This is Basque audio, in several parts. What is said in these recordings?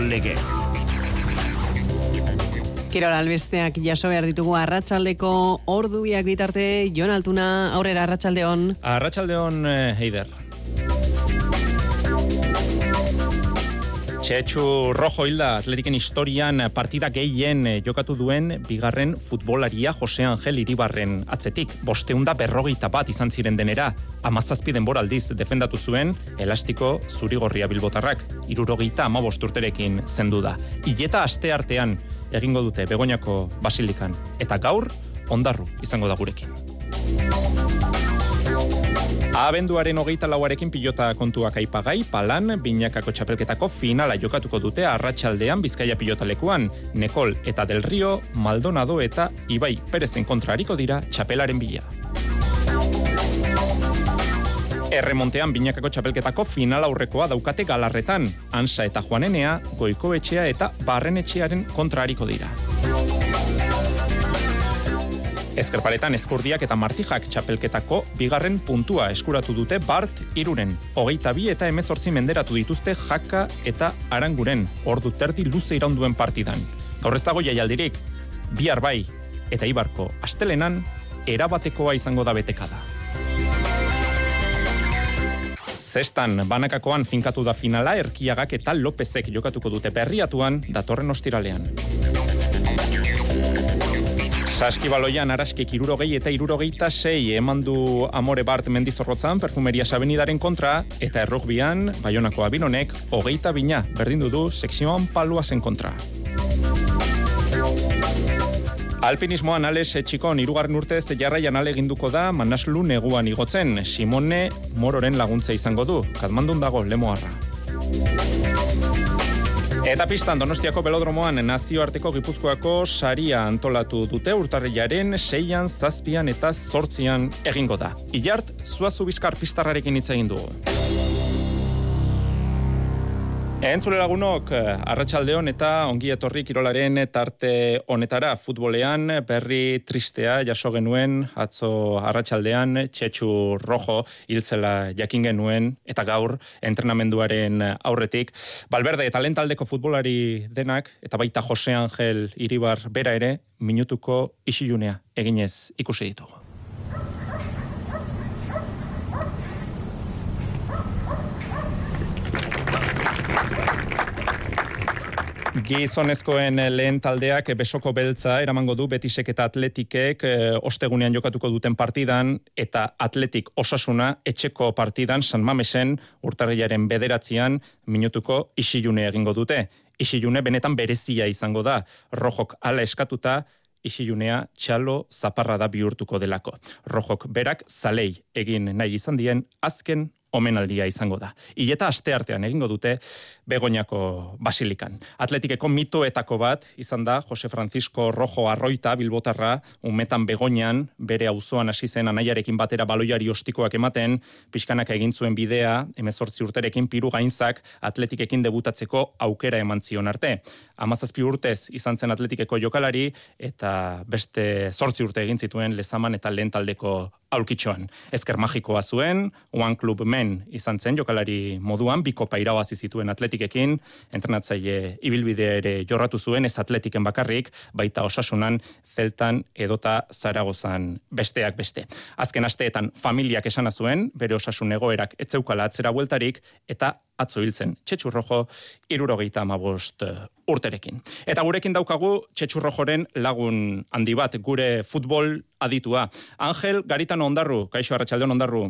Legez. Kirol albesteak jaso behar ditugu arratsaldeko ordubiak bitarte Jon Altuna aurrera arratsaldeon. Arratsaldeon eh, Heider. Txetxu Rojo hilda atletiken historian partida gehien eh, jokatu duen bigarren futbolaria Jose Angel Iribarren atzetik. Bosteunda berrogeita bat izan ziren denera, amazazpi denbora aldiz defendatu zuen, elastiko zurigorria bilbotarrak, irurogeita amabosturterekin zendu da. Ileta aste artean egingo dute Begoñako Basilikan, eta gaur ondarru izango da gurekin. Abenduaren hogeita lauarekin pilota kontuak aipagai, palan, binakako txapelketako finala jokatuko dute arratsaldean bizkaia pilotalekuan, Nekol eta Del Rio, Maldonado eta Ibai Perezen kontrariko dira txapelaren bila. Erremontean binakako txapelketako final aurrekoa daukate galarretan, Ansa eta Juanenea, Goikoetxea eta Barrenetxearen kontrariko dira. Ezkerparetan eskurdiak eta martijak txapelketako bigarren puntua eskuratu dute Bart iruren. Hogeita bi eta emezortzi menderatu dituzte jaka eta aranguren, ordu terdi luze iraunduen partidan. Gaur ez dago jaialdirik, bihar bai eta ibarko astelenan erabatekoa izango da betekada. Zestan, banakakoan finkatu da finala, erkiagak eta Lopezek jokatuko dute berriatuan datorren ostiralean. Saskibaloian araski irurogei eta irurogeita sei eman du amore bart mendizorrotzan perfumeria sabenidaren kontra eta errugbian, baionako abilonek, hogeita bina berdindu du sekzioan paluazen kontra. Alpinismoan Alex Etxikon irugarren urtez jarraian ale eginduko da Manaslu neguan igotzen. Simone Mororen laguntza izango du. Kadmandun dago lemoarra. Eta pistan Donostiako belodromoan nazioarteko gipuzkoako saria antolatu dute urtarrilaren seian, zazpian eta zortzian egingo da. Ilart, zuazu bizkar pistarrarekin hitz egin dugu. Entzule lagunok, arratsaldeon eta ongi etorri kirolaren tarte honetara futbolean berri tristea jaso genuen atzo arratsaldean txetxu rojo hiltzela jakin genuen eta gaur entrenamenduaren aurretik. Balberde talentaldeko futbolari denak eta baita Jose Angel Iribar bera ere minutuko isilunea eginez ikusi ditugu. Gizonezkoen lehen taldeak besoko beltza eramango du betisek eta atletikek e, ostegunean jokatuko duten partidan eta atletik osasuna etxeko partidan San Mamesen urtarriaren bederatzean minutuko isilune egingo dute. Isilune benetan berezia izango da. Rojok ala eskatuta isilunea txalo zaparra da bihurtuko delako. Rojok berak zalei egin nahi izan dien azken omenaldia izango da. Ileta aste artean egingo dute Begoñako Basilikan. Atletikeko mitoetako bat izan da Jose Francisco Rojo Arroita Bilbotarra umetan Begoñan bere auzoan hasi zen anaiarekin batera baloiari ostikoak ematen, pixkanak egin zuen bidea, 18 urterekin piru gainzak atletikekin debutatzeko aukera eman zion arte. 17 urtez izan zen atletikeko jokalari eta beste 8 urte egin zituen lezaman eta lehen taldeko aulkitxoan. Ezker magikoa zuen, One Club Men izan zen jokalari moduan, biko pairabazi zituen atletikekin, entrenatzaile ibilbide ere jorratu zuen, ez atletiken bakarrik, baita osasunan, zeltan edota zaragozan besteak beste. Azken asteetan familiak esana zuen, bere osasun egoerak etzeukala atzera bueltarik, eta atzo hiltzen txetxurrojo irurogeita amabost urterekin. Eta gurekin daukagu txetxurrojoren lagun handi bat, gure futbol aditua. Angel Garitan Ondarru, kaixo arratsaldeon Ondarru.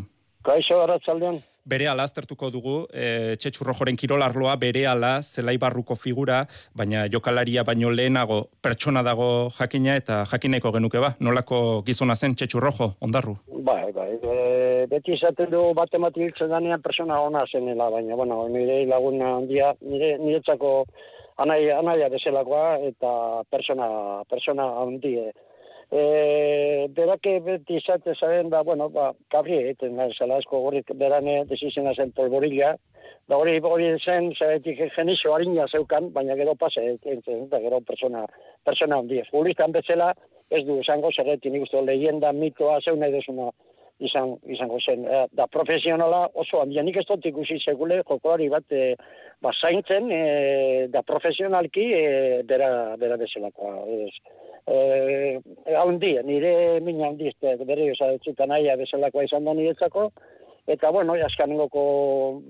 Kaixo arratsaldeon bere ala aztertuko dugu, e, txetxurrojoren kirolarloa bere ala zelai barruko figura, baina jokalaria baino lehenago pertsona dago jakina eta jakineko genuke ba, nolako gizona zen txetxurrojo, ondarru? Bai, bai, e, beti izaten du batematik hiltzen danean persona ona zenela, baina, bueno, nire laguna handia, nire, niretzako anaia, anaia bezalakoa eta persona, persona handia, E, berake beti izate zaren, da, bueno, ba, kabri egiten, da, zela asko gorrik berane, desizena zen polborila, da hori hori zen, zaretik genixo harina zeukan, baina gero pase, egiten, da gero persona, persona handiez. Futbolistan betzela, ez du esango, zerretin ikustu leyenda, mitoa, zeu nahi desuna, izan, izango zen. E, da profesionala oso handia, nik ez dut ikusi segule jokoari bat e, ba, zaintzen e, da profesionalki e, bera, bera bezalakoa. Ez. E, haundi, nire min handi, bere oza, etzutan aia bezalakoa izan da niretzako, Eta, bueno, jaskan ingoko,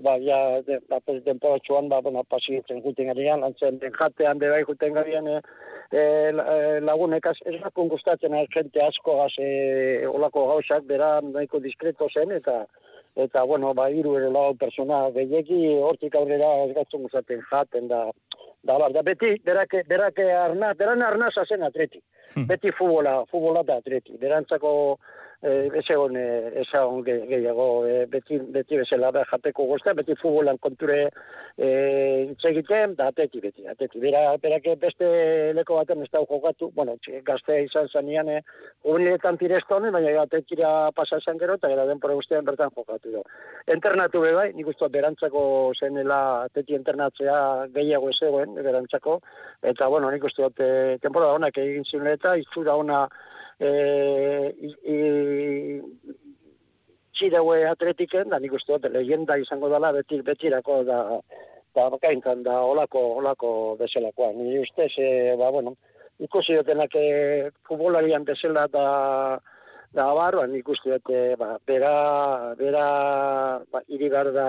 ba, ja, de, ba, denpora txuan, ba, bueno, pasitzen guten garian, lantzen den jatean, bebai guten garian, e, e, lagunek, ez lakun gustatzen jente asko, az, e, olako gauzak, bera nahiko diskreto zen, eta, eta, bueno, ba, iru ere lau persona, gehiagi, hortik aurrera, ez gatzen gustatzen jaten, da, da, bar, da, beti, berake, berake arna, beran arna zazen atreti, hmm. beti futbola, futbola da atreti, berantzako, eh ese on esa on gehiago e, beti beti bezala da jateko gusta beti futbolan konture eh egiten da ateti beti ateti bera berak beste leko baten ez da jokatu bueno gazte izan zanean eh uniletan tireston baina atetira pasa izan gero eta gero denpora guztian bertan jokatu do internatu be bai nik uste berantzako zenela ateti internatzea gehiago ez egoen berantzako. Eta bueno nik uste dut eh, temporada honak egin ziren eta itzura ona eh i txiraue atletiken da nik uste dut legenda izango dela beti betirako da da bakaintan da olako olako bezelakoa ni uste se ba bueno ikusi dutenak e, futbolarian bezala da da barro nik uste dut e, ba bera bera ba irigar da.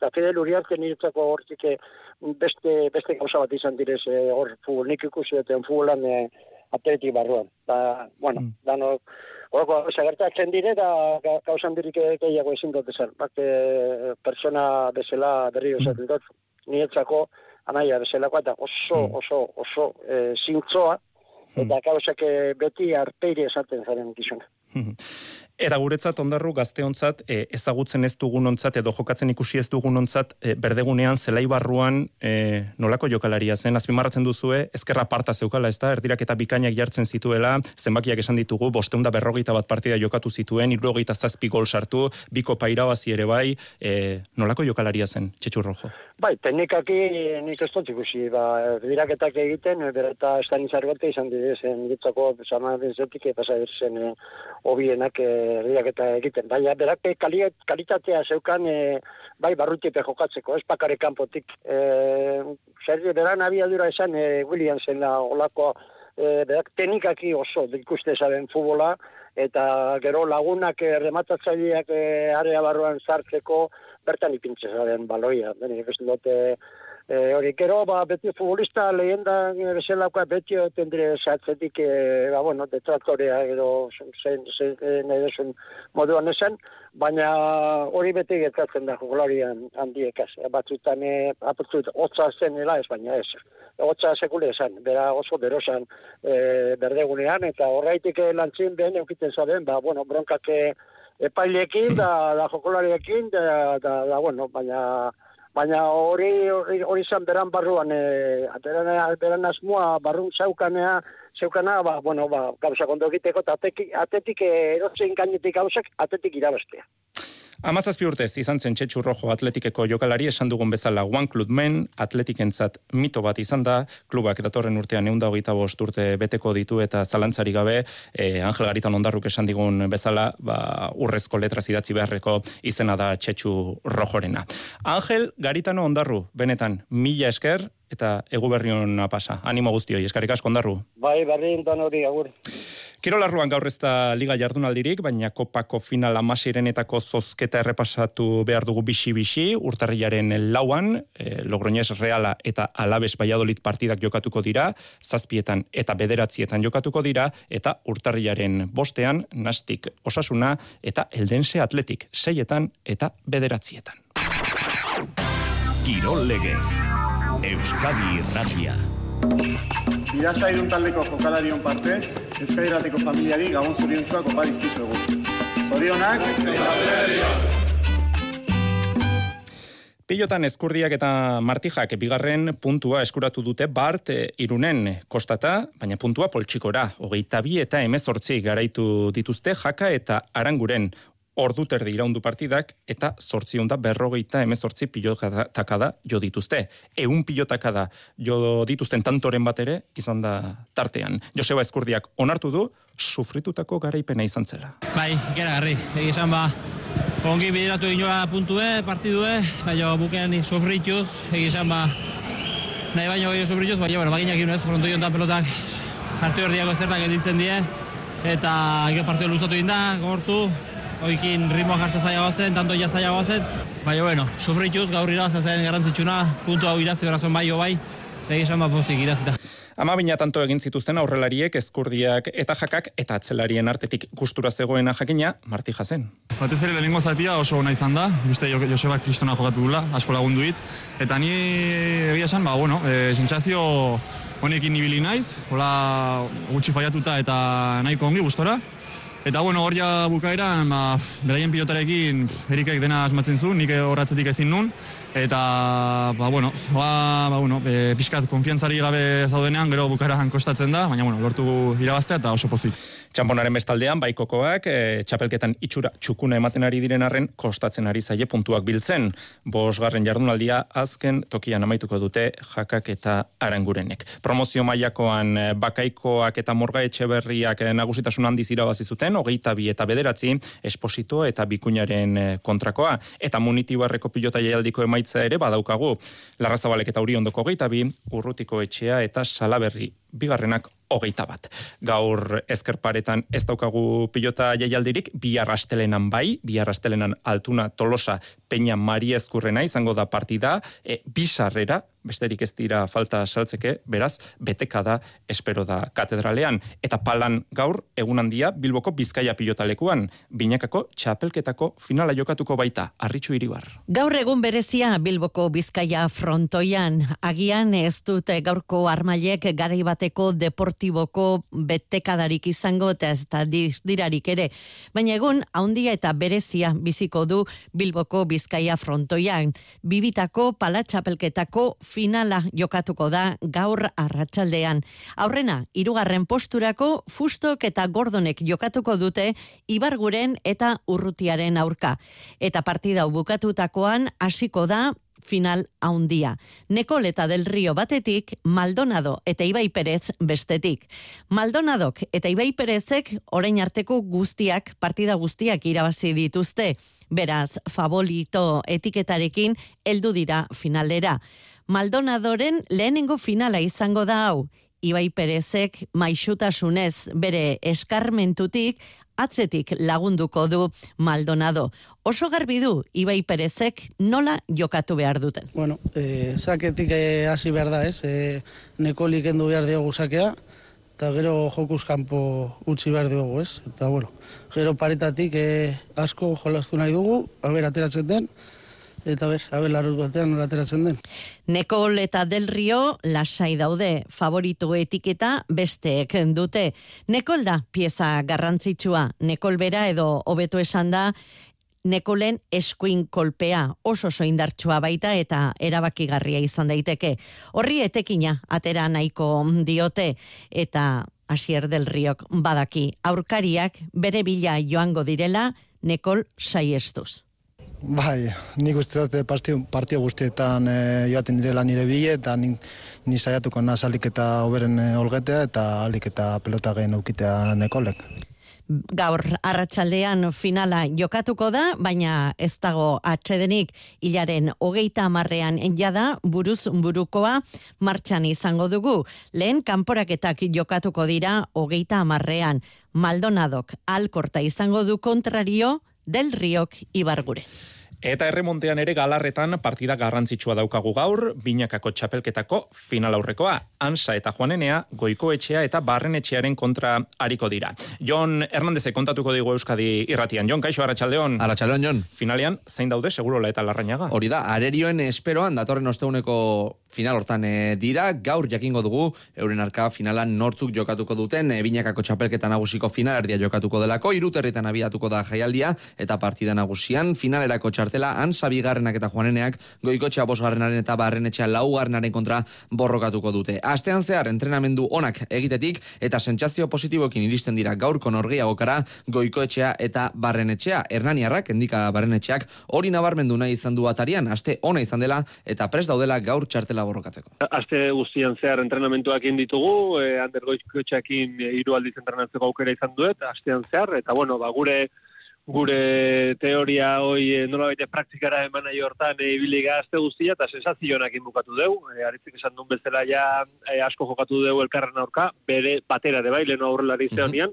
Da Fidel Uriarte niretzako hortik beste beste gauza bat izan direz e, hor futbol nik ikusi duten futbolan e, atletik barruan. Ba, bueno, mm. dano, horoko, gertatzen dire, da gauzan dirik gehiago ezin dut esan. Bak, e, persona bezala berri osatzen mm. dut, nietzako, anaia bezalakoa, eta oso, mm. oso, oso, e, zintzoa, mm. eta gauzak beti arpeire esaten zaren gizuna. Eta guretzat ondarru gazteontzat e, ezagutzen ez dugunontzat edo jokatzen ikusi ez dugunontzat e, berdegunean zelai barruan e, nolako jokalaria zen? Azpimarratzen duzue ezkerra parta zeukala ezta? Erdirak eta bikainak jartzen zituela zenbakiak esan ditugu bosteunda berrogeita bat partida jokatu zituen irrogeita zazpi gol sartu biko pairabazi ere bai e, nolako jokalaria zen txetxu rojo? Bai, teknikaki nik ez dut ikusi, ba, diraketak egiten, eta estan izargote izan didezen, ditzako, zama bezetik, pasa zen, e, obienak e, diraketa egiten. Baina, berak kalitatea zeukan, e, bai, barrutipe jokatzeko, ez pakare kanpotik. E, zer, beran abiadura esan, e, Williamsen la olako, e, berak teknikaki oso, ikuste zaren futbola, eta gero lagunak e, rematatzaileak e, area barruan sartzeko, bertan ipintzezaren baloia. Bene, ikusten dute, e, hori, gero, ba, beti futbolista lehenda bezalakoa beti oten dire zatzetik, e, ba, bueno, detraktorea edo zen, zen, nahi desun moduan esan, baina hori beti gertatzen da jokolarian handiekaz. E, batzutan, e, aputzut, hotza zenela ez, baina ez. Hotza sekule esan, bera oso berosan e, berdegunean, eta horreitik lantzin behen eukiten zaben, ba, bueno, bronkake, epailekin da, da jokolariekin da, da, da, bueno, baina baina hori hori izan beran barruan e, ateran, beran asmoa barrun zaukanea zeukana, ba, bueno, ba, gauza kondo egiteko, eta atetik, atetik erotzen gainetik gauzak, atetik irabaztea. Amazazpi urtez, izan zen txetxu rojo atletikeko jokalari esan dugun bezala One Club Men, atletikentzat mito bat izan da, klubak datorren urtean eunda hogeita bost urte beteko ditu eta zalantzari gabe, eh, Angel Garitan ondarruk esan digun bezala, ba, urrezko letra zidatzi beharreko izena da txetxu rojorena. Angel Garitano ondarru, benetan, mila esker, eta egu berri pasa. Animo guztioi, eskarrik asko ondarru. Bai, berri hori, agur. Kirolarruan gaur ez da liga jardunaldirik, baina kopako final amasirenetako zozketa errepasatu behar dugu bisi-bisi, urtarriaren lauan, e, Logroñez Reala eta Alabes Valladolid partidak jokatuko dira, zazpietan eta bederatzietan jokatuko dira, eta urtarriaren bostean, nastik osasuna eta eldense atletik, seietan eta bederatzietan. Kirol legez, Euskadi Irratia. Irasa irun taldeko jokalarion partez, Euskadi familiari gabon zurion zuak opa dizkizu egun. Zorionak, Pilotan eskurdiak eta martijak bigarren puntua eskuratu dute Bart e, irunen kostata, baina puntua poltsikora. Hogeita bi eta emezortzi garaitu dituzte jaka eta aranguren ordu terdi iraundu partidak eta zortzi honda berrogeita emezortzi pilotakada jo dituzte. Eun pilotakada jo dituzten tantoren bat ere izan da tartean. Joseba Eskurdiak onartu du sufritutako garaipena izan zela. Bai, gara garri. Egizan ba, ongi bideratu inola puntue, partidue, baina buken sufrituz, egizan ba, nahi baino gehiago sufrituz, baina bueno, baginak ez, frontoion da pelotak hartu erdiako zertak gelditzen die, eta gero partidu luzatu inda, gortu, oikin ritmoa jartza zaila zen, tanto ja zaila zen, baina bueno, sufrituz, gaur irabazen zen garrantzitsuna, puntu hau irazi berazuen bai, bai, egizan ba, pozik irazita. Ama bina tanto egin zituzten aurrelariek, eskurdiak eta jakak, eta atzelarien artetik gustura zegoena jakina, marti jazen. Batez ere lehenengo zatia oso ona izan da, uste Joseba Kristona jokatu dula, asko lagundu dit, eta ni egia esan, ba, bueno, e, sentsazio honekin ibili naiz, hola gutxi faiatuta eta nahiko ongi gustora. Eta bueno, hor ja bukaeran, ba, beraien pilotarekin erikek dena asmatzen zuen, nik horratzetik ezin nun. Eta, ba, bueno, ba, ba, bueno, e, pixkat konfiantzari gabe zaudenean, gero bukaeran kostatzen da, baina, bueno, lortu irabaztea eta oso pozik. Txamponaren bestaldean, baikokoak, e, txapelketan itxura txukuna ematen ari diren arren, kostatzen ari zaie puntuak biltzen. Bosgarren jardunaldia azken tokian amaituko dute jakak eta arangurenek. Promozio mailakoan e, bakaikoak eta morga etxe berriak e, nagusitasun handiz irabazi zuten, hogeita bi eta bederatzi, esposito eta bikuñaren kontrakoa. Eta munitibarreko pilota jaialdiko emaitza ere badaukagu. Larrazabalek eta uri ondoko hogeita bi, urrutiko etxea eta salaberri bigarrenak hogeita bat. Gaur ezkerparetan ez daukagu pilota jaialdirik, bi arrastelenan bai, bi arrastelenan altuna tolosa peña Maria Ezkurrena izango da partida, e, bi sarrera, besterik ez dira falta saltzeke, beraz, beteka da espero da katedralean. Eta palan gaur, egun handia, Bilboko Bizkaia pilotalekuan, binakako txapelketako finala jokatuko baita, arritxu iribar. Gaur egun berezia Bilboko Bizkaia frontoian, agian ez dute gaurko armailek gari bateko deportiboko betekadarik izango eta ez da dirarik ere. Baina egun, haundia eta berezia biziko du Bilboko Bizkaia frontoian, bibitako palatxapelketako finala jokatuko da gaur arratsaldean. Aurrena, hirugarren posturako fustok eta gordonek jokatuko dute ibarguren eta urrutiaren aurka. Eta partida bukatutakoan hasiko da final haundia. Nekol eta del Rio batetik, Maldonado eta Ibai Perez bestetik. Maldonadok eta Ibai Perezek orain arteko guztiak, partida guztiak irabazi dituzte. Beraz, favolito etiketarekin heldu dira finalera. Maldonadoren lehenengo finala izango da hau. Ibai Perezek maixutasunez bere eskarmentutik atzetik lagunduko du Maldonado. Oso garbi du Ibai Perezek nola jokatu behar duten. Bueno, eh, saketik eh, hasi behar da, ez? Eh, nekolik endu behar diogu sakea, eta gero jokuz kanpo utzi behar diogu, ez? Eta, bueno, gero paretatik eh, asko jolaztu nahi dugu, haber ateratzen den, eta ber, haber larut batean ateratzen den. Nekol eta Del Rio lasai daude, favorito etiketa besteek dute. Nekol da pieza garrantzitsua, Nekol bera edo hobeto esan da, Nekolen eskuin kolpea oso oso indartsua baita eta erabakigarria izan daiteke. Horri etekina atera nahiko diote eta Asier del Riok badaki aurkariak bere bila joango direla Nekol saiestuz. Bai, nik uste dut partio, partio guztietan e, joaten direla nire bile, eta ni, ni saiatuko naz aldik eta oberen e, olgetea, eta aldik eta pelota gehen aukitea nekolek. Gaur arratsaldean finala jokatuko da, baina ez dago atxedenik hilaren hogeita amarrean jada buruz burukoa martxan izango dugu. Lehen kanporaketak jokatuko dira hogeita amarrean. Maldonadok alkorta izango du kontrario del Riok Ibargure. Eta erremontean ere galarretan partida garrantzitsua daukagu gaur, binakako txapelketako final aurrekoa. Ansa eta Juanenea, goiko etxea eta barren etxearen kontra hariko dira. Jon Hernandez kontatuko digu Euskadi irratian. Jon, kaixo, Arratxaldeon. Arratxaldeon, Jon. Finalean, zein daude, segurola eta larrañaga? Hori da, arerioen esperoan, datorren osteuneko final hortan e, dira, gaur jakingo dugu, euren arka finalan nortzuk jokatuko duten, e, binakako txapelketa nagusiko finalerdia jokatuko delako, iruterritan abiatuko da jaialdia, eta partida nagusian, finalerako txartela, ansa bigarrenak eta joaneneak, goikotxea bosgarrenaren eta barrenetxea laugarrenaren kontra borrokatuko dute. Astean zehar, entrenamendu onak egitetik, eta sentsazio positibokin iristen dira gaurko norgiagokara, goikoetxea eta barrenetxea. Hernaniarrak, endika barrenetxeak, hori nabarmendu nahi izan du atarian, aste ona izan dela, eta pres daudela gaur txartela borrokatzeko. Aste guztian zehar entrenamentuak ditugu, e, Ander Goikoetxeakin e, hiru aldiz entrenatzeko aukera izan duet, astean zehar, eta bueno, ba, gure gure teoria hoi e, nola baita praktikara eman nahi hortan e, ibili gazte guztia eta sensazionak inbukatu deu. E, aritzik esan duen bezala ja e, asko jokatu deu elkarren aurka, bere batera de bai, lehenu aurrelari zeonian,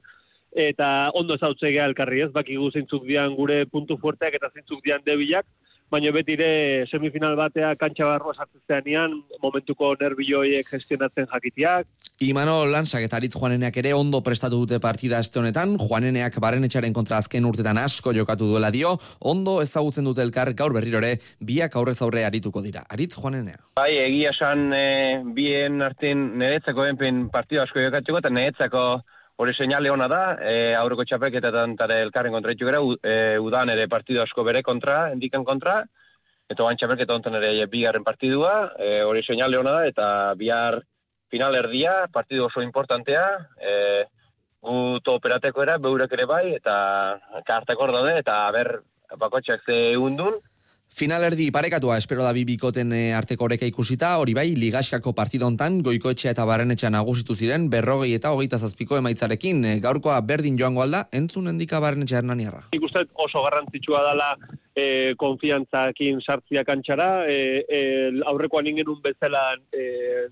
eta ondo ezautzea elkarri ez, baki zeintzuk dian gure puntu fuerteak eta zeintzuk dian debilak, baina beti ere semifinal batea kantxa barroa sartzean momentuko nervioiek gestionatzen jakitiak. Imano Lanzak eta Aritz Juaneneak ere ondo prestatu dute partida este honetan, Juaneneak barrenetxaren kontra azken urtetan asko jokatu duela dio, ondo ezagutzen dute elkar gaur berrirore, biak aurrez aurre arituko dira. Aritz Juanenea. Bai, egia esan e, bien artin niretzako enpen partida asko jokatuko eta niretzako hori seinale ona da, e, aurreko txapelketetan tare elkarren kontra ditu gara, e, udan ere partidu asko bere kontra, endikan kontra, eta oan txapelketa ontan ere bigarren partidua, e, hori seinale ona da, eta bihar final erdia, partidu oso importantea, e, gu to operateko era, beurek ere bai, eta kartako daude, eta ber, bakotxak ze undun, Finalerdi parekatua espero da bibikoten eh, arteko oreka ikusita, hori bai, ligaskako partida hontan goikoetxea eta barrenetxea nagusitu ziren, berrogei eta hogeita zazpiko emaitzarekin, eh, gaurkoa berdin joango alda, entzun endika barrenetxea hernaniarra. Ikustet oso garrantzitsua dala e, konfiantzakin sartzia kantxara, e, aurrekoan ingenun bezala e,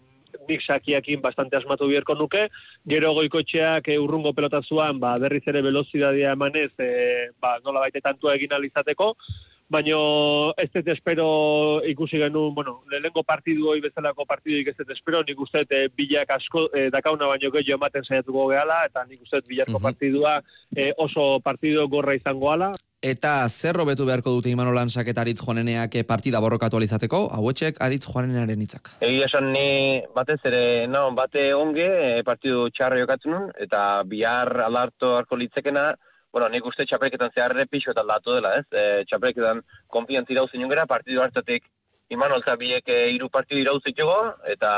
nik sakiakin bastante asmatu bierko nuke, gero goikoetxeak e, urrungo pelotazuan, ba, berriz ere velozidadia emanez, e, ba, nola baite tantua egin alizateko, baino ez dut espero ikusi genuen, bueno, lehenengo partidu hoi bezalako partidu ez dut espero, nik uste e, bilak asko e, dakauna baino gehiago ematen saiatuko gehala, eta nik uste bilako partidua e, oso partidu gorra izango ala. Eta zer robetu beharko dute Imano Lansak eta Aritz Joaneneak partida borrokatu alizateko, hauetxek Aritz Joanenearen hitzak. Egia esan ni batez ere, no, bate onge partidu txarra jokatzen nun, eta bihar alarto harko litzekena, bueno, nik uste txapelketan zeharre pixo eta aldatu dela, ez? E, txapelketan konfiantzi dauzin jungera, partidu hartatik iman biek e, iru partidu irauzik eta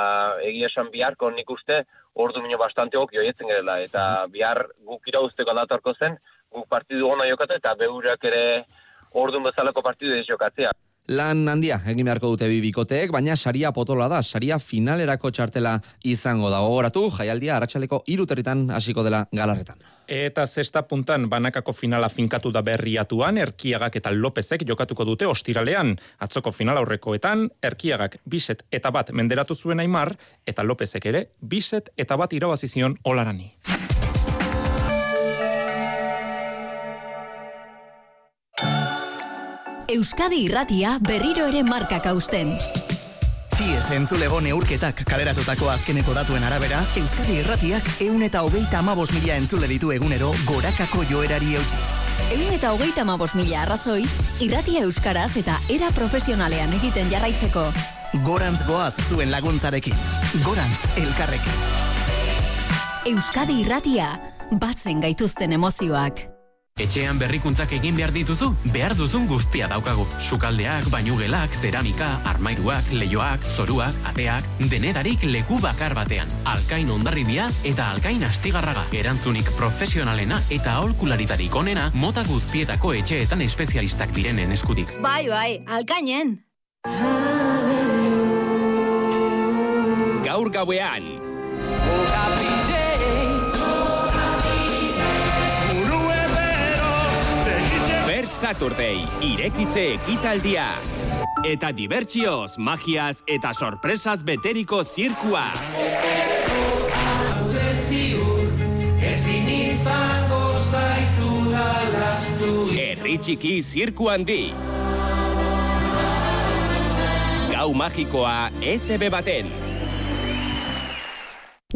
egia esan biharko nik uste ordu minio bastante ok joietzen gerela, eta bihar guk irauzteko aldatu zen, guk partidu ona jokatu eta beurak ere ordu bezalako partidu ez jokatzea. Lan handia, egin beharko dute bibikoteek, baina saria potola da, saria finalerako txartela izango da. Gogoratu, jaialdia aratsaleko iruteritan hasiko dela galarretan. Eta zesta puntan banakako finala finkatu da berriatuan, Erkiagak eta Lopezek jokatuko dute ostiralean. Atzoko final aurrekoetan, Erkiagak biset eta bat menderatu zuen Aimar, eta Lopezek ere biset eta bat irabazizion olarani. Euskadi irratia berriro ere markak hausten. Zies entzulego neurketak kaleratutako azkeneko datuen arabera, Euskadi irratiak eun eta hogeita amabos mila entzule ditu egunero gorakako joerari eutxi. Eun eta hogeita amabos mila arrazoi, irratia euskaraz eta era profesionalean egiten jarraitzeko. Gorantz goaz zuen laguntzarekin. Gorantz elkarrekin. Euskadi irratia, batzen gaituzten emozioak. Etxean berrikuntzak egin behar dituzu, behar duzun guztia daukagu. Sukaldeak, bainugelak, zeramika, armairuak, leioak, zoruak, ateak, denedarik leku bakar batean. Alkain ondarribia eta alkain astigarraga. Erantzunik profesionalena eta aholkularitarik onena mota guztietako etxeetan espezialistak direnen eskudik. Bai, bai, alkainen! Gaur gauean, Saturday, irekitze ekitaldia. Eta dibertsioz, magiaz eta sorpresaz beteriko zirkua. Herri txiki zirku handi. Gau magikoa ETV baten.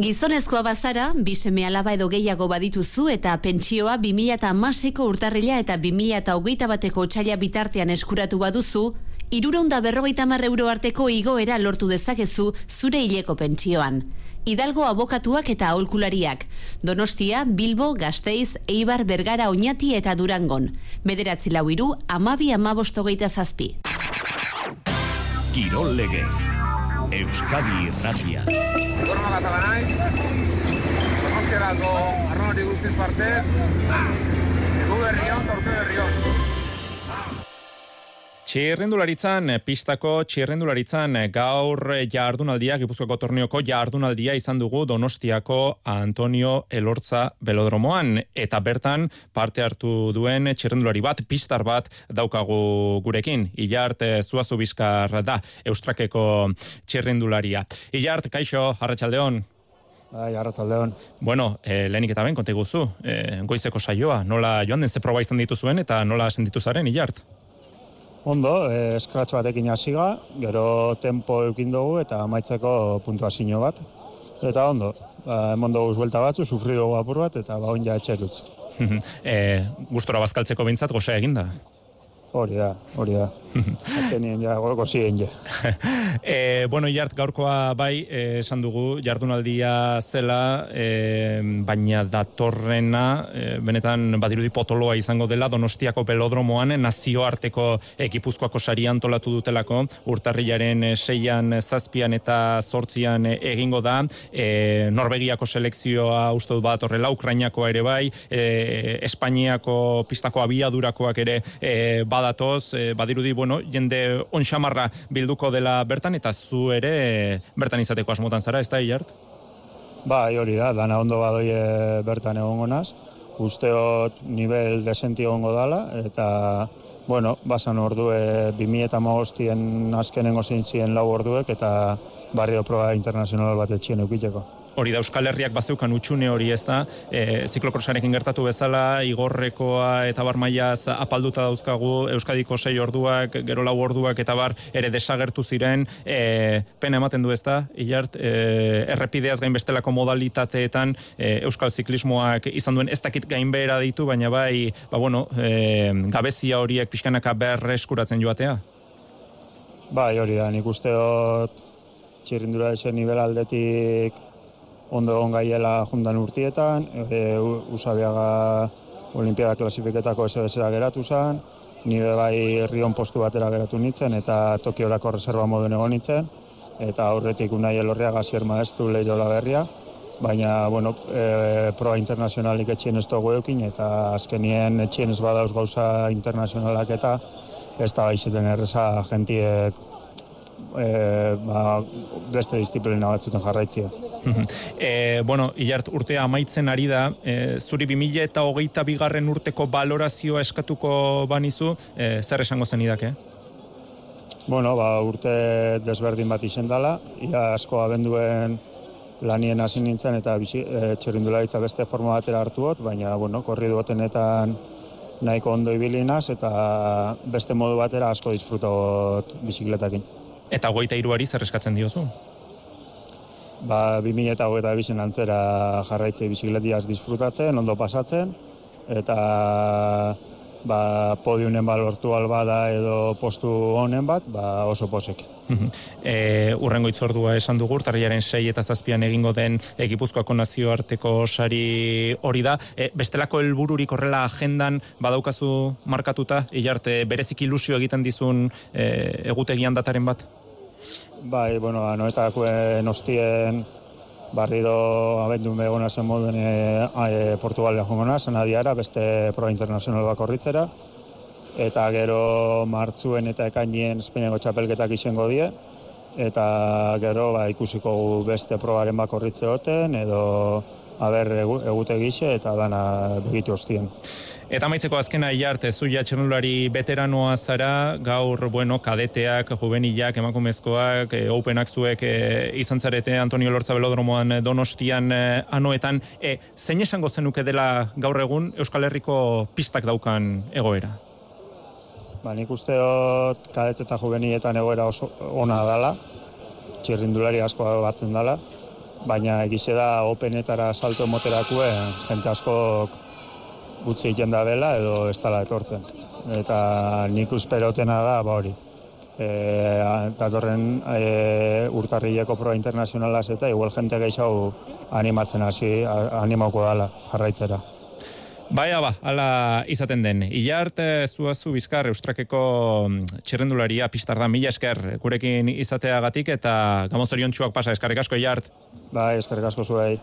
Gizonezkoa bazara, biseme alaba edo gehiago badituzu eta pentsioa 2006ko urtarrila eta 2008 bateko txaila bitartean eskuratu baduzu, iruronda berrogeita mar euro arteko igoera lortu dezakezu zure hileko pentsioan. Hidalgo abokatuak eta aholkulariak. Donostia, Bilbo, Gasteiz, Eibar, Bergara, Oñati eta Durangon. Bederatzi lau iru, amabi amabostogeita zazpi. Kirol legez. Euskadi irratia. Parte. Egu berrion, torte berrion. Txirrendularitzan, pistako txirrendularitzan gaur jardunaldia, Gipuzkoako torneoko jardunaldia izan dugu Donostiako Antonio Elortza Belodromoan eta bertan parte hartu duen txirrendulari bat, pistar bat daukagu gurekin. Ilart Zuazu Bizkar da Eustrakeko txirrendularia. Ilart, kaixo, arratsaldeon. Bai, arratzaldeon. Bueno, eh, lehenik eta ben, konte guzu, eh, goizeko saioa, nola joan den ze proba izan dituzuen eta nola sentitu zaren, Ilart? Ondo, eh, eskratx batekin hasiga, gero tempo eukin dugu eta amaitzeko puntuazio bat. Eta ondo, ba, emon dugu zuelta batzu, sufri dugu apur bat, eta ba onja etxerutz. e, gustora bazkaltzeko bintzat, goza eginda? Hori da, hori da. Azkenien ja, goroko ziren ja. e, bueno, jart, gaurkoa bai, eh, esan dugu, jardunaldia zela, e, baina datorrena, e, benetan badirudi potoloa izango dela, donostiako pelodromoan, nazioarteko ekipuzkoako sari antolatu dutelako, urtarrilaren seian, zazpian eta sortzian egingo da, e, Norvegiako selekzioa uste dut bat horrela, Ukrainiako ere bai, e, Espainiako pistako abiadurakoak ere e, badatoz, e, badirudi, bueno, jende onxamarra bilduko dela bertan, eta zu ere e, bertan izateko asmotan zara, ez da, Iart? Ba, hori da, dana ondo badoi bertan egongo naz, usteot nivel desenti egongo dala, eta, bueno, basan 2000 eta magostien azkenengo zintzien lau orduek, eta barrio proba internazional bat etxien eukiteko hori da Euskal Herriak bazeukan utxune hori ez da, e, ziklokrosarekin gertatu bezala, igorrekoa eta bar mailaz apalduta dauzkagu, Euskadiko sei orduak, gero lau orduak eta bar ere desagertu ziren, e, pena ematen du ez da, hilart, e, errepideaz gain bestelako modalitateetan e, Euskal ziklismoak izan duen ez dakit gain behera ditu, baina bai, ba bueno, e, gabezia horiek pixkanaka berre eskuratzen joatea? Bai, hori da, nik usteot txirrindura esen nivel aldetik ondo egon gaiela jundan urtietan, e, usabiaga olimpiada klasifiketako esebezera geratu zen, nire bai rion postu batera geratu nintzen, eta Tokiorako reserva moduen egon nintzen, eta aurretik unai elorria gazier maestu lehiola berria, baina, bueno, e, proa internazionalik etxien ez dugu eukin, eta azkenien etxien ez badauz gauza internazionalak eta ez da baizeten erreza jentiek e, ba, beste disiplina batzuten jarraitzia. e, bueno, Ilart, urtea amaitzen ari da, e, zuri 2000 eta hogeita bigarren urteko balorazioa eskatuko banizu, e, zer esango zen idake? Bueno, ba, urte desberdin bat izen dela, ia asko abenduen lanien hasi nintzen eta bizi, e, txerindularitza beste forma batera hartuot, baina, bueno, korri duotenetan nahiko ondo ibilinaz eta beste modu batera asko disfrutot bizikletakin. Eta goita iruari zer eskatzen diozu? Ba, 2000 eta hogeita bizen antzera jarraitzei bizikletiaz disfrutatzen, ondo pasatzen, eta ba, podiunen balortu albada edo postu honen bat, ba, oso posek. e, urrengo itzordua esan dugu, tarriaren sei eta zazpian egingo den ekipuzkoako nazioarteko sari hori da. E, bestelako helbururik horrela agendan badaukazu markatuta, hilarte berezik ilusio egiten dizun e, egutegian dataren bat? Bai, bueno, anoetakoen ostien barri do abendu megona zen moduen e, e, Portugalia jongona, zen adiara, beste proa internazional bako horritzera. Eta gero martzuen eta ekainien Espainiako txapelketak izango die. Eta gero ba, ikusiko beste probaren bako horritze edo haber egute gixe eta dana begitu ostien. Eta maitzeko azkena iarte, zuia txernulari veteranoa zara, gaur, bueno, kadeteak, juvenilak, emakumezkoak, e, openak zuek e, izan zarete Antonio Lortza Belodromoan donostian e, anoetan. E, zein esango zenuke dela gaur egun Euskal Herriko pistak daukan egoera? Ba, nik usteot kadete eta juveniletan egoera oso ona dela, txirrindulari asko batzen dela, baina egize da openetara salto moterakuen jente askok utzi egiten da bela edo ez dela etortzen. Eta nik usperotena da, ba hori. E, datorren e, urtarrileko proa internazionalaz eta igual jente gehiago animatzen hasi, animauko dala jarraitzera. Baia ba, ala izaten den. Ilart, zuazu bizkar, eustrakeko mm, txirrendularia pistar da, mila esker, gurekin izateagatik, eta gamozorion txuak pasa, eskarrik asko, Ilart. Bai, eskarrik asko zuei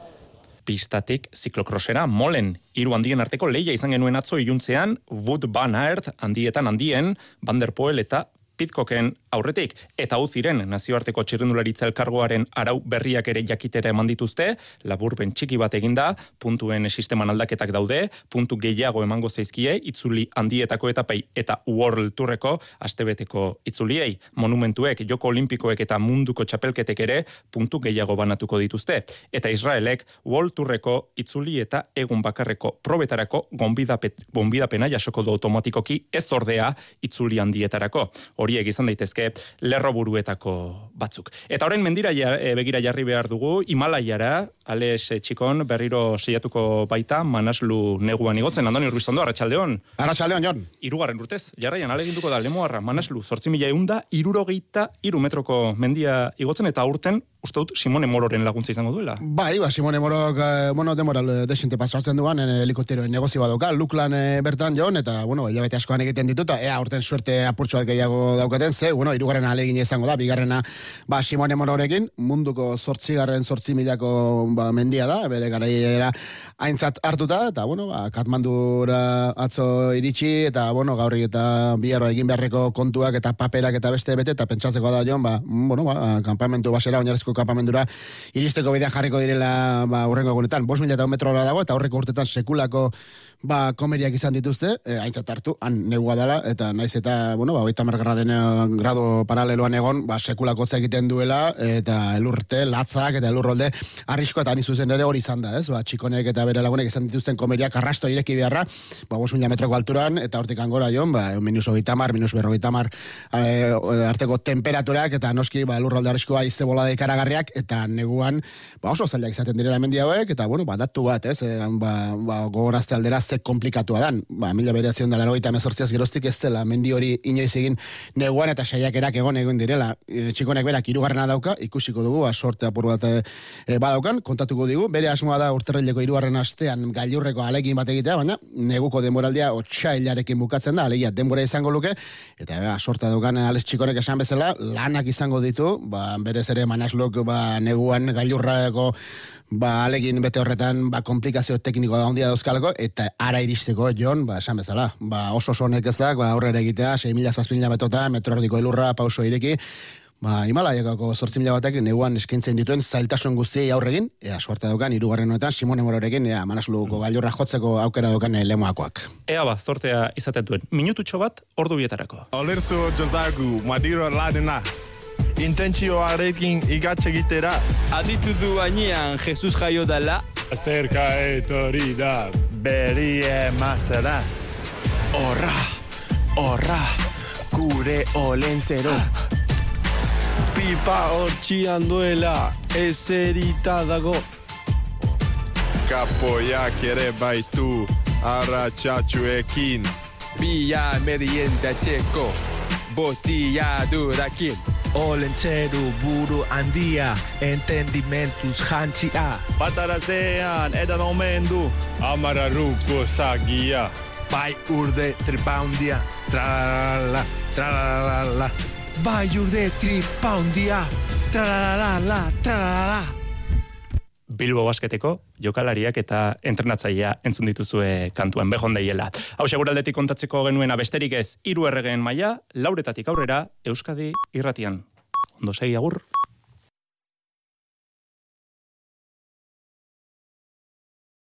pistatik ziklokrosera molen. Hiru handien arteko leia izan genuen atzo iluntzean, Wood Van Aert handietan handien, Van der Poel eta Pitkoken aurretik eta hau ziren nazioarteko txirrendularitza elkargoaren arau berriak ere jakitera eman dituzte, laburben txiki bat eginda, puntuen sisteman aldaketak daude, puntu gehiago emango zaizkie, itzuli handietako etapei eta World Tourreko astebeteko itzuliei, monumentuek, joko olimpikoek eta munduko txapelketek ere puntu gehiago banatuko dituzte. Eta Israelek World Tourreko itzuli eta egun bakarreko probetarako gonbidapena jasoko du automatikoki ez ordea itzuli handietarako horiek izan daitezke lerro buruetako batzuk. Eta horren mendira ja, e, begira jarri behar dugu, Himalaiara, Ales Txikon, berriro seiatuko baita, Manaslu neguan igotzen, Andoni Ruizondo, Arratxaldeon. Arratxaldeon, Jon. Irugarren urtez, jarraian, ale ginduko da, lemoarra, Manaslu, zortzi mila eunda, irurogeita, irumetroko mendia igotzen, eta urten uste dut Simone Mororen laguntza izango duela. Bai, ba, Simone Morok, eh, bueno, demoral eh, desinte pasatzen duan, en helikopteroen negozio badoka, Luklan eh, bertan joan, eta, bueno, hilabete askoan egiten dituta, ea, urten suerte apurtxoak gehiago daukaten, ze, bueno, irugarren alegin izango da, bigarrena, ba, Simone Mororekin, munduko sortzigarren sortzi milako ba, mendia da, bere garaiera aintzat hartuta, eta, bueno, ba, Katmandura atzo iritsi, eta, bueno, gaurri eta biarro egin beharreko kontuak eta paperak eta beste bete, eta pentsatzeko da joan, ba, bueno, ba, kampamentu basera, oinarezko Euskadiko kapamendura iristeko bidean jarriko direla ba, urrengo egunetan. Bos mila eta metrora dago eta horreko urtetan sekulako ba, komeriak izan dituzte, e, aintzat hartu, han negua dela, eta naiz eta, bueno, ba, oita den grado paraleloan egon, ba, sekulako egiten duela, eta elurte, latzak, eta elurrolde, arrisko eta zuzen ere hori izan da, ez? Ba, txikonek eta bere lagunek izan dituzten komeriak arrasto ireki beharra, ba, bos mila metroko alturan, eta hortik angora joan, ba, minus hogeita mar, minus berrogeita mar, e, arteko temperaturak, eta noski, ba, elurrolde arriskoa izte bola ikaragarriak, eta neguan, ba, oso zailak izaten direla mendia hauek, eta, bueno, ba, datu bat, ez? E, ba, ba, gogorazte aldera ze komplikatua dan. Ba, mila beratzen da laro geroztik ez dela, mendi hori inoiz egin neguan eta saiakerak egon egon direla. E, txikonek berak irugarrena dauka, ikusiko dugu, asorte apur bat e, badaukan, kontatuko digu, bere asmoa da urterreleko irugarren astean gailurreko alegin bat egitea, baina neguko denboraldia otxailarekin bukatzen da, alegia denbora izango luke, eta bera, sorta daukan ales txikonek esan bezala, lanak izango ditu, ba, berez ere manaslok ba, neguan gailurrako ba, alegin bete horretan, ba, komplikazio tekniko da ondia dauzkaleko, eta ara iristeko, Jon, ba, esan bezala, ba, oso sonek ez da, ba, aurrera egitea, 6.000 zazpila metotan, metro erdiko elurra, pauso ireki, ba, Himalaiakako sortzi mila batek, neguan eskintzen dituen zailtasun guztiei aurregin, ea, suerte daukan, irugarren honetan, Simone Mororekin, ea, manasluko mm. gailurra jotzeko aukera daukan e, lemoakoak. Ea ba, sortea izaten duen, minututxo bat, ordu bietarako. Olerzo Jozagu, Madiro Ladena, intentzioarekin igatxe egitera. Aditu du bainean Jesus jaio dela. Azterka etori da. Beri ematera. Horra, horra, gure olentzero. Pipa hortxian duela, ezerita dago. Kapoiak ere baitu, arratxatxuekin. Bia medienta txeko, botilla durakin. Olentzeru buru handia, entendimentuz jantzia. Batarazean, edan omen du, amararruko zagia. Bai urde tripaundia, tralalala, tralalala. Bai urde tripaundia, tralalala, tralalala. Bilbo basketeko jokalariak eta entrenatzailea entzun dituzue kantuan behon daiela. Hau seguraldetik kontatzeko genuen besterik ez hiru erregen maila, lauretatik aurrera Euskadi irratian. Ondo segi agur.